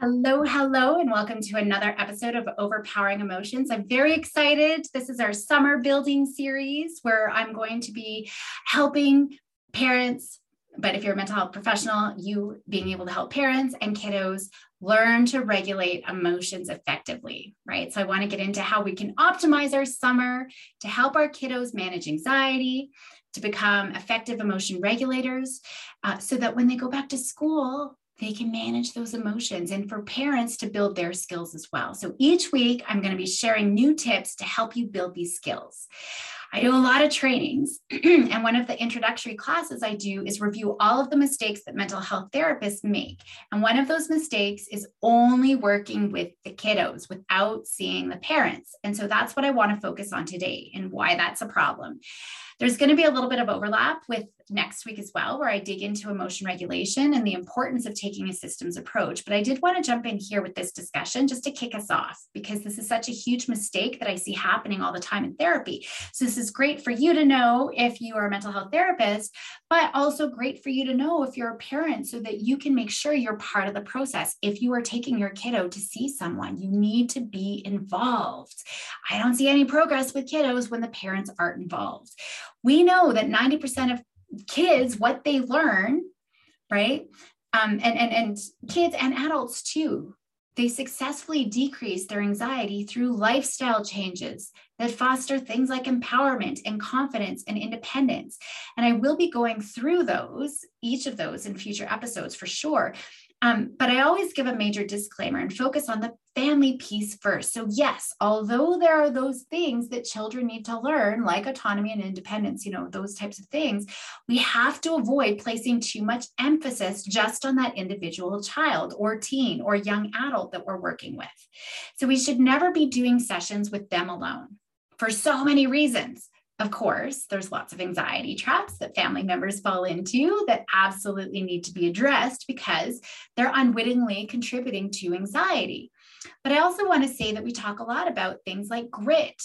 Hello, hello, and welcome to another episode of Overpowering Emotions. I'm very excited. This is our summer building series where I'm going to be helping parents, but if you're a mental health professional, you being able to help parents and kiddos learn to regulate emotions effectively, right? So I want to get into how we can optimize our summer to help our kiddos manage anxiety, to become effective emotion regulators, uh, so that when they go back to school, they can manage those emotions and for parents to build their skills as well. So each week, I'm going to be sharing new tips to help you build these skills. I do a lot of trainings, and one of the introductory classes I do is review all of the mistakes that mental health therapists make. And one of those mistakes is only working with the kiddos without seeing the parents. And so that's what I want to focus on today and why that's a problem. There's going to be a little bit of overlap with next week as well, where I dig into emotion regulation and the importance of taking a systems approach. But I did want to jump in here with this discussion just to kick us off, because this is such a huge mistake that I see happening all the time in therapy. So, this is great for you to know if you are a mental health therapist, but also great for you to know if you're a parent so that you can make sure you're part of the process. If you are taking your kiddo to see someone, you need to be involved. I don't see any progress with kiddos when the parents aren't involved we know that 90% of kids what they learn right um, and, and and kids and adults too they successfully decrease their anxiety through lifestyle changes that foster things like empowerment and confidence and independence. And i will be going through those each of those in future episodes for sure um, but I always give a major disclaimer and focus on the family piece first. So, yes, although there are those things that children need to learn, like autonomy and independence, you know, those types of things, we have to avoid placing too much emphasis just on that individual child or teen or young adult that we're working with. So, we should never be doing sessions with them alone for so many reasons. Of course, there's lots of anxiety traps that family members fall into that absolutely need to be addressed because they're unwittingly contributing to anxiety. But I also want to say that we talk a lot about things like grit.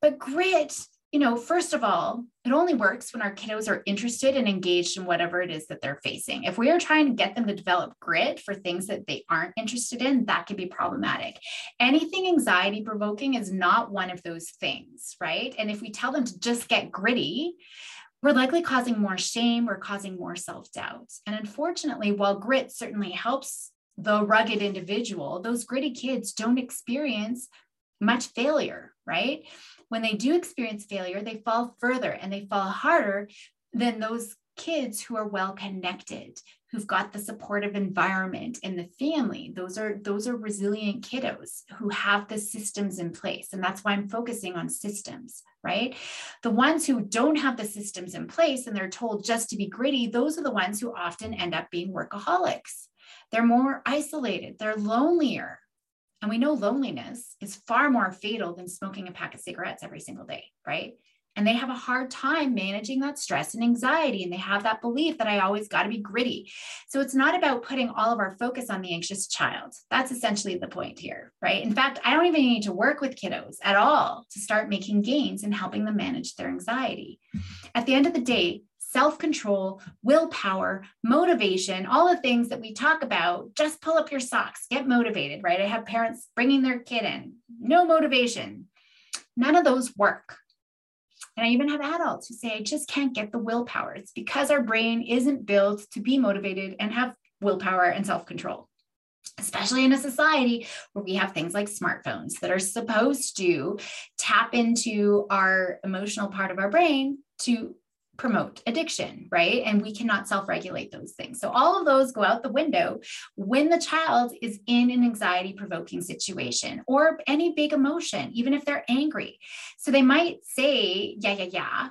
But grit you know, first of all, it only works when our kiddos are interested and engaged in whatever it is that they're facing. If we are trying to get them to develop grit for things that they aren't interested in, that could be problematic. Anything anxiety provoking is not one of those things, right? And if we tell them to just get gritty, we're likely causing more shame, we're causing more self doubt. And unfortunately, while grit certainly helps the rugged individual, those gritty kids don't experience much failure, right? When they do experience failure, they fall further and they fall harder than those kids who are well connected who've got the supportive environment in the family. Those are those are resilient kiddos who have the systems in place. And that's why i'm focusing on systems right? The ones who don't have the systems in place and they're told just to be gritty those are the ones who often end up being workaholics. They're more isolated. They're lonelier and we know loneliness is far more fatal than smoking a pack of cigarettes every single day, right? And they have a hard time managing that stress and anxiety. And they have that belief that I always got to be gritty. So it's not about putting all of our focus on the anxious child. That's essentially the point here, right? In fact, I don't even need to work with kiddos at all to start making gains and helping them manage their anxiety. At the end of the day, self control, willpower, motivation, all the things that we talk about. Just pull up your socks, get motivated, right? I have parents bringing their kid in, no motivation. None of those work. And I even have adults who say, I just can't get the willpower. It's because our brain isn't built to be motivated and have willpower and self control especially in a society where we have things like smartphones that are supposed to tap into our emotional part of our brain to promote addiction, right? And we cannot self regulate those things. So, all of those go out the window when the child is in an anxiety provoking situation or any big emotion, even if they're angry. So, they might say, yeah, yeah, yeah.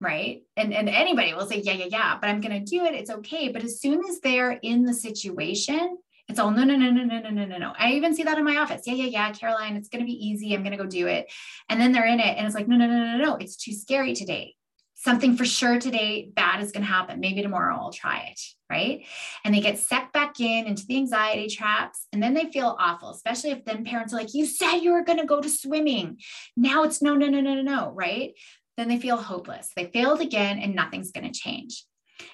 Right. And, and anybody will say, yeah, yeah, yeah, but I'm going to do it. It's okay. But as soon as they're in the situation, it's all no, no, no, no, no, no, no, no, no. I even see that in my office. Yeah, yeah, yeah, Caroline, it's going to be easy. I'm going to go do it. And then they're in it and it's like, no, no, no, no, no. It's too scary today something for sure today bad is going to happen. Maybe tomorrow I'll try it. Right. And they get sucked back in into the anxiety traps. And then they feel awful, especially if then parents are like, you said you were going to go to swimming. Now it's no, no, no, no, no, no. Right. Then they feel hopeless. They failed again and nothing's going to change.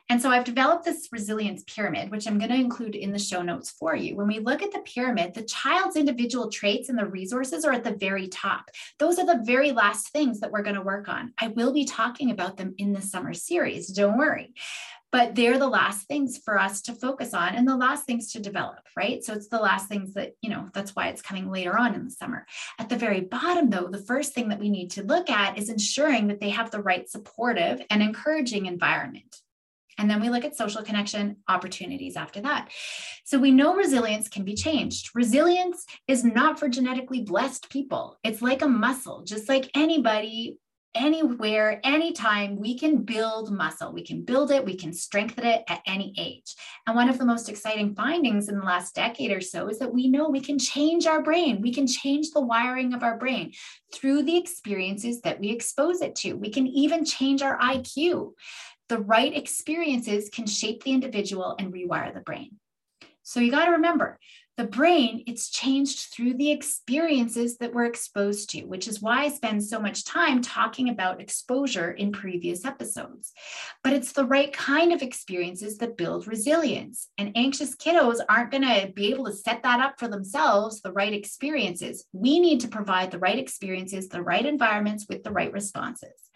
And so I've developed this resilience pyramid, which I'm going to include in the show notes for you. When we look at the pyramid, the child's individual traits and the resources are at the very top. Those are the very last things that we're going to work on. I will be talking about them in the summer series. Don't worry but they're the last things for us to focus on and the last things to develop, right? So it's the last things that, you know, that's why it's coming later on in the summer. At the very bottom, though, the first thing that we need to look at is ensuring that they have the right supportive and encouraging environment. And then we look at social connection opportunities after that. So we know resilience can be changed. Resilience is not for genetically blessed people. It's like a muscle, just like anybody anywhere, anytime, we can build muscle. We can build it, we can strengthen it at any age. And one of the most exciting findings in the last decade or so is that we know we can change our brain. We can change the wiring of our brain through the experiences that we expose it to. We can even change our IQ. The right experiences can shape the individual and rewire the brain. So you got to remember the brain, it's changed through the experiences that we're exposed to, which is why I spend so much time talking about exposure in previous episodes. But it's the right kind of experiences that build resilience. And anxious kiddos aren't going to be able to set that up for themselves, the right experiences. We need to provide the right experiences, the right environments with the right responses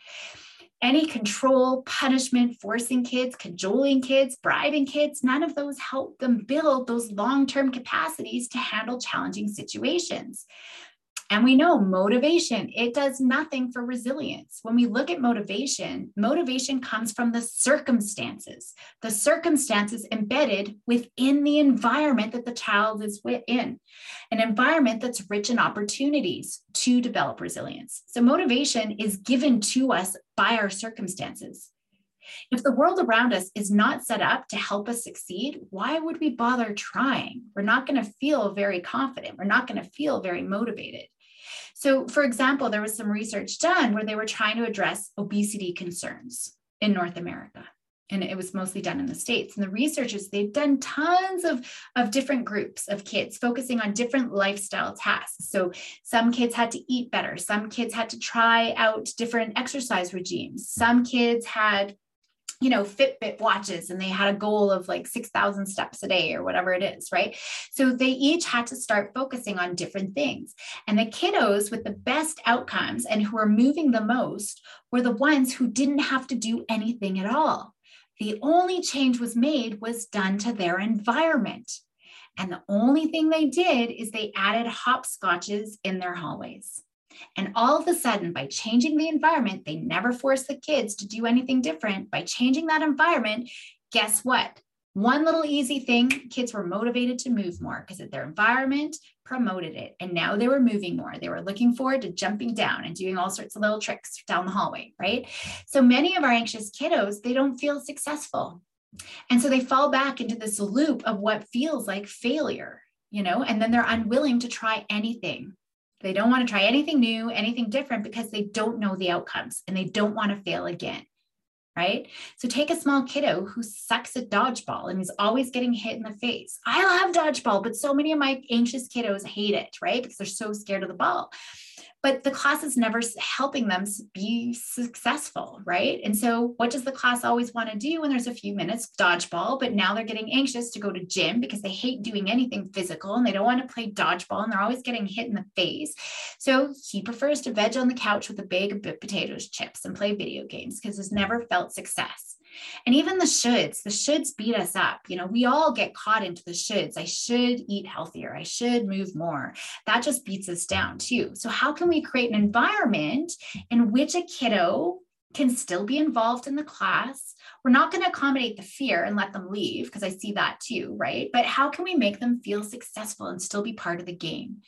any control, punishment, forcing kids, cajoling kids, bribing kids, none of those help them build those long term capacities to handle challenging situations. And we know motivation, it does nothing for resilience. When we look at motivation, motivation comes from the circumstances, the circumstances embedded within the environment that the child is in, an environment that's rich in opportunities to develop resilience. So, motivation is given to us by our circumstances. If the world around us is not set up to help us succeed, why would we bother trying? We're not going to feel very confident. We're not going to feel very motivated. So, for example, there was some research done where they were trying to address obesity concerns in North America. And it was mostly done in the States. And the researchers, they've done tons of, of different groups of kids focusing on different lifestyle tasks. So some kids had to eat better. Some kids had to try out different exercise regimes. Some kids had you know, Fitbit watches and they had a goal of like 6,000 steps a day or whatever it is, right? So they each had to start focusing on different things. And the kiddos with the best outcomes and who were moving the most were the ones who didn't have to do anything at all. The only change was made was done to their environment. And the only thing they did is they added hopscotches in their hallways. And all of a sudden, by changing the environment, they never force the kids to do anything different. By changing that environment, guess what? One little easy thing, kids were motivated to move more because their environment promoted it. And now they were moving more. They were looking forward to jumping down and doing all sorts of little tricks down the hallway, right? So many of our anxious kiddos, they don't feel successful. And so they fall back into this loop of what feels like failure, you know, and then they're unwilling to try anything. They don't want to try anything new, anything different because they don't know the outcomes and they don't want to fail again. Right. So take a small kiddo who sucks at dodgeball and is always getting hit in the face. I love dodgeball, but so many of my anxious kiddos hate it, right? Because they're so scared of the ball but the class is never helping them be successful, right? And so, what does the class always want to do when there's a few minutes? Dodgeball, but now they're getting anxious to go to gym because they hate doing anything physical and they don't want to play dodgeball and they're always getting hit in the face. So, he prefers to veg on the couch with a bag of potatoes, chips, and play video games because he's never felt success. And even the shoulds, the shoulds beat us up. You know, we all get caught into the shoulds. I should eat healthier. I should move more. That just beats us down too. So, how can we create an environment in which a kiddo can still be involved in the class? We're not going to accommodate the fear and let them leave because I see that too, right? But how can we make them feel successful and still be part of the game?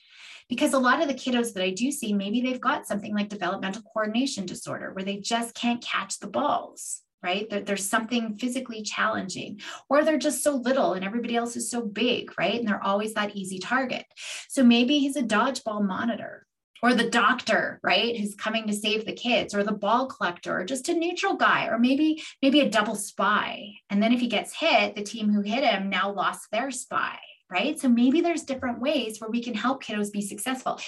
because a lot of the kiddos that I do see, maybe they've got something like developmental coordination disorder where they just can't catch the balls right? That there's something physically challenging, or they're just so little and everybody else is so big, right? And they're always that easy target. So maybe he's a dodgeball monitor. Or the doctor, right, who's coming to save the kids, or the ball collector, or just a neutral guy, or maybe maybe a double spy. And then if he gets hit, the team who hit him now lost their spy, right? So maybe there's different ways where we can help kiddos be successful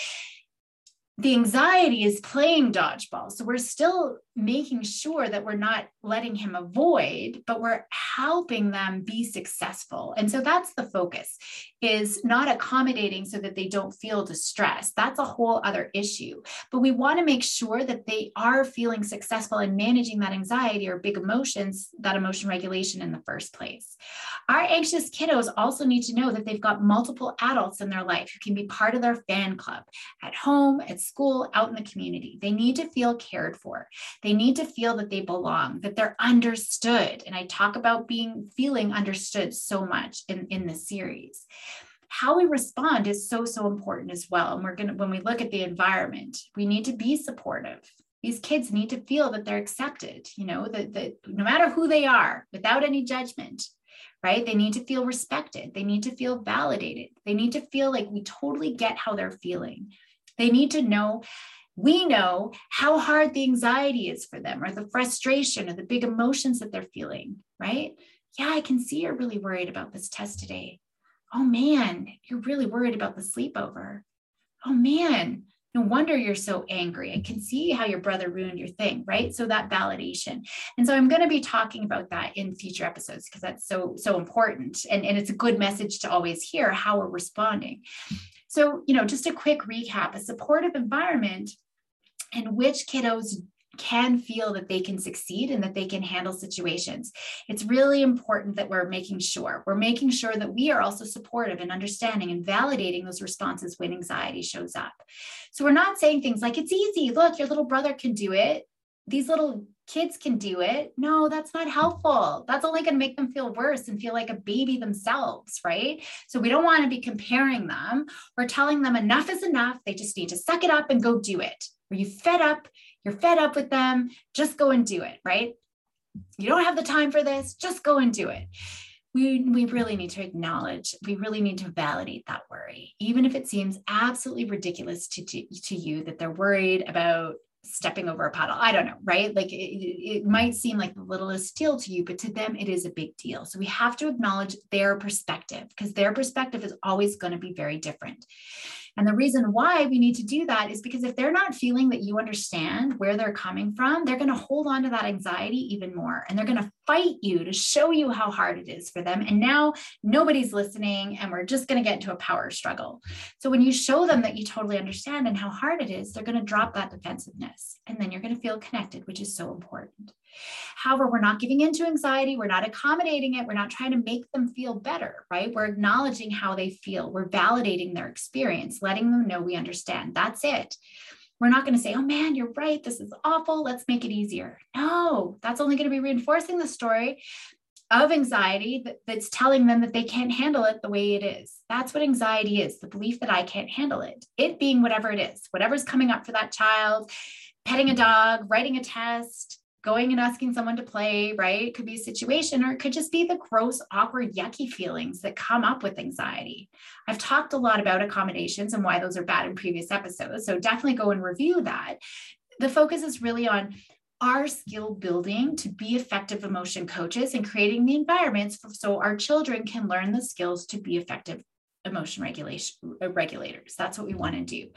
the anxiety is playing dodgeball. So we're still making sure that we're not letting him avoid, but we're helping them be successful. And so that's the focus is not accommodating so that they don't feel distressed. That's a whole other issue. But we want to make sure that they are feeling successful in managing that anxiety or big emotions, that emotion regulation in the first place. Our anxious kiddos also need to know that they've got multiple adults in their life who can be part of their fan club at home, at school, out in the community. They need to feel cared for. They need to feel that they belong, that they're understood. And I talk about being feeling understood so much in, in this series. How we respond is so, so important as well. And we're going to, when we look at the environment, we need to be supportive. These kids need to feel that they're accepted, you know, that, that no matter who they are, without any judgment, right? They need to feel respected. They need to feel validated. They need to feel like we totally get how they're feeling. They need to know we know how hard the anxiety is for them or the frustration or the big emotions that they're feeling, right? Yeah, I can see you're really worried about this test today. Oh man, you're really worried about the sleepover. Oh man, no wonder you're so angry. I can see how your brother ruined your thing, right? So that validation. And so I'm going to be talking about that in future episodes because that's so, so important. And, and it's a good message to always hear how we're responding. So, you know, just a quick recap a supportive environment in which kiddos can feel that they can succeed and that they can handle situations. It's really important that we're making sure. We're making sure that we are also supportive and understanding and validating those responses when anxiety shows up. So we're not saying things like, it's easy. Look, your little brother can do it. These little kids can do it. No, that's not helpful. That's only going to make them feel worse and feel like a baby themselves, right? So we don't want to be comparing them or telling them enough is enough. They just need to suck it up and go do it. Are you fed up? You're fed up with them. Just go and do it, right? You don't have the time for this. Just go and do it. We, we really need to acknowledge, we really need to validate that worry, even if it seems absolutely ridiculous to, to, to you that they're worried about stepping over a puddle. I don't know, right? Like it, it might seem like the littlest deal to you, but to them, it is a big deal. So we have to acknowledge their perspective because their perspective is always going to be very different. And the reason why we need to do that is because if they're not feeling that you understand where they're coming from, they're going to hold on to that anxiety even more. And they're going to fight you to show you how hard it is for them. And now nobody's listening, and we're just going to get into a power struggle. So when you show them that you totally understand and how hard it is, they're going to drop that defensiveness. And then you're going to feel connected, which is so important. However, we're not giving into anxiety. We're not accommodating it. We're not trying to make them feel better, right? We're acknowledging how they feel. We're validating their experience, letting them know we understand. That's it. We're not going to say, oh man, you're right. This is awful. Let's make it easier. No, that's only going to be reinforcing the story of anxiety that, that's telling them that they can't handle it the way it is. That's what anxiety is the belief that I can't handle it. It being whatever it is, whatever's coming up for that child, petting a dog, writing a test, going and asking someone to play, right? It could be a situation, or it could just be the gross, awkward, yucky feelings that come up with anxiety. I've talked a lot about accommodations and why those are bad in previous episodes. So definitely go and review that. The focus is really on our skill building to be effective emotion coaches and creating the environments so our children can learn the skills to be effective emotion regulation uh, regulators. That's what we want to do.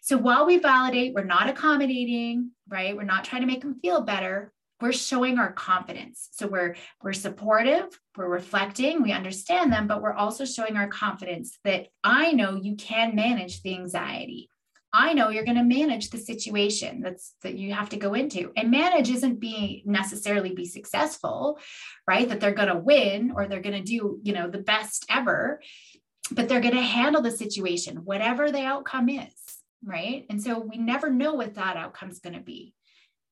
So while we validate, we're not accommodating, right? We're not trying to make them feel better. We're showing our confidence. So we're we're supportive, we're reflecting, we understand them, but we're also showing our confidence that I know you can manage the anxiety. I know you're going to manage the situation that's that you have to go into. And manage isn't being necessarily be successful, right? That they're going to win or they're going to do, you know, the best ever but they're going to handle the situation, whatever the outcome is, right? And so we never know what that outcome is going to be.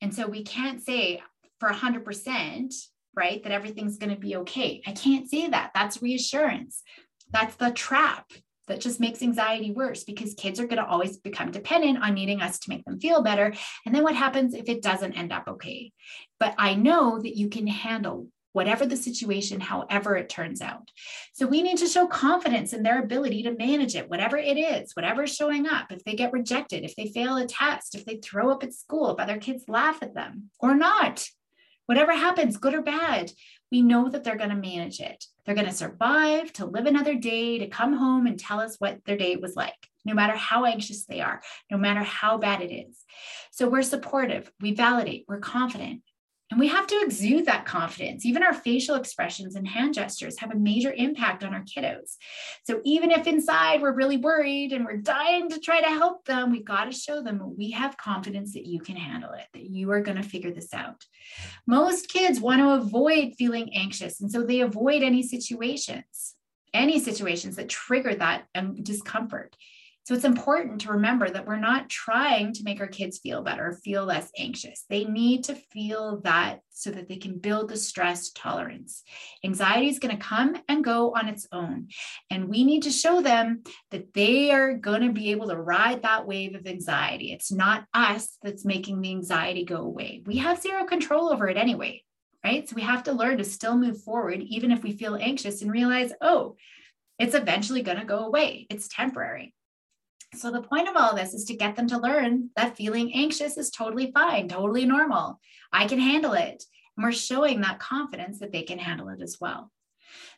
And so we can't say for 100%, right, that everything's going to be okay. I can't say that. That's reassurance. That's the trap that just makes anxiety worse because kids are going to always become dependent on needing us to make them feel better. And then what happens if it doesn't end up okay? But I know that you can handle whatever the situation, however it turns out. So we need to show confidence in their ability to manage it, whatever it is, whatever is showing up. If they get rejected, if they fail a test, if they throw up at school, if other kids laugh at them or not, whatever happens, good or bad, we know that they're going to manage it. They're going to survive to live another day, to come home and tell us what their day was like. no matter how anxious they are, no matter how bad it is. So we're supportive, we validate, we're confident. And we have to exude that confidence. Even our facial expressions and hand gestures have a major impact on our kiddos. So even if inside we're really worried and we're dying to try to help them, we've got to show them we have confidence that you can handle it, that you are going to figure this out. Most kids want to avoid feeling anxious. And so they avoid any situations, any situations that trigger that um, discomfort. So it's important to remember that we're not trying to make our kids feel better, feel less anxious. They need to feel that so that they can build the stress tolerance. Anxiety is going to come and go on its own. And we need to show them that they are going to be able to ride that wave of anxiety. It's not us that's making the anxiety go away. We have zero control over it anyway, right? So we have to learn to still move forward, even if we feel anxious and realize, oh, it's eventually going to go away. It's temporary. So, the point of all this is to get them to learn that feeling anxious is totally fine, totally normal. I can handle it. And we're showing that confidence that they can handle it as well.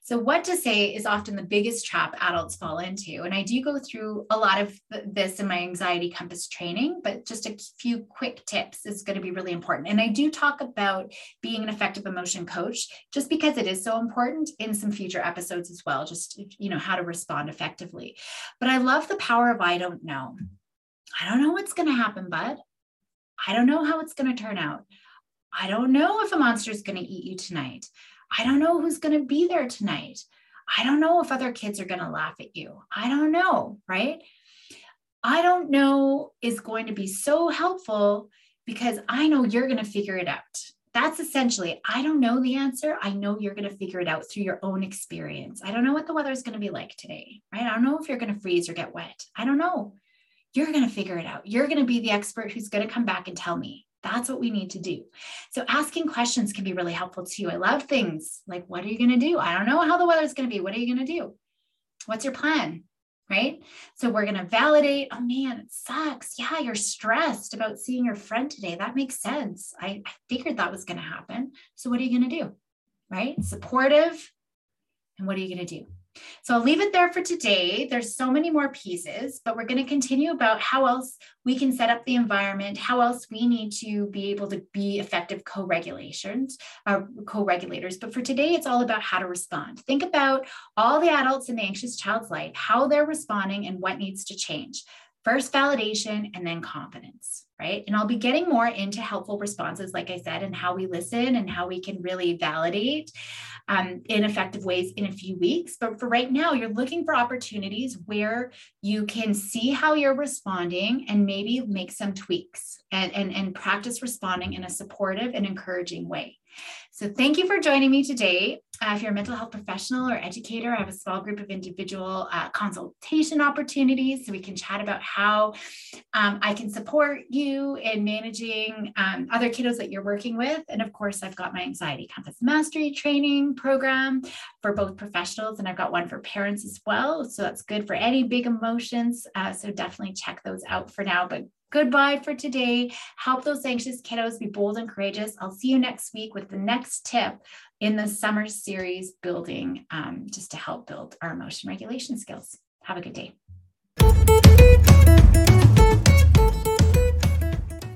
So, what to say is often the biggest trap adults fall into. And I do go through a lot of this in my anxiety compass training, but just a few quick tips is going to be really important. And I do talk about being an effective emotion coach just because it is so important in some future episodes as well, just, you know, how to respond effectively. But I love the power of I don't know. I don't know what's going to happen, bud. I don't know how it's going to turn out. I don't know if a monster is going to eat you tonight. I don't know who's going to be there tonight. I don't know if other kids are going to laugh at you. I don't know, right? I don't know is going to be so helpful because I know you're going to figure it out. That's essentially, I don't know the answer. I know you're going to figure it out through your own experience. I don't know what the weather is going to be like today, right? I don't know if you're going to freeze or get wet. I don't know. You're going to figure it out. You're going to be the expert who's going to come back and tell me. That's what we need to do. So asking questions can be really helpful too. I love things like, what are you going to do? I don't know how the weather is going to be. What are you going to do? What's your plan? Right. So we're going to validate, oh man, it sucks. Yeah, you're stressed about seeing your friend today. That makes sense. I, I figured that was going to happen. So what are you going to do? Right. Supportive. And what are you going to do? So I'll leave it there for today. There's so many more pieces, but we're going to continue about how else we can set up the environment, how else we need to be able to be effective co-regulations, uh, co-regulators. But for today, it's all about how to respond. Think about all the adults in the anxious child's life, how they're responding and what needs to change. First validation and then confidence, right? And I'll be getting more into helpful responses, like I said, and how we listen and how we can really validate um, in effective ways in a few weeks. But for right now, you're looking for opportunities where you can see how you're responding and maybe make some tweaks and, and, and practice responding in a supportive and encouraging way. So thank you for joining me today. Uh, if you're a mental health professional or educator, I have a small group of individual uh, consultation opportunities so we can chat about how um, I can support you in managing um, other kiddos that you're working with. And of course, I've got my anxiety compass mastery training program for both professionals, and I've got one for parents as well. So that's good for any big emotions. Uh, so definitely check those out for now. But goodbye for today. Help those anxious kiddos be bold and courageous. I'll see you next week with the next tip in the summer series building um, just to help build our emotion regulation skills. Have a good day.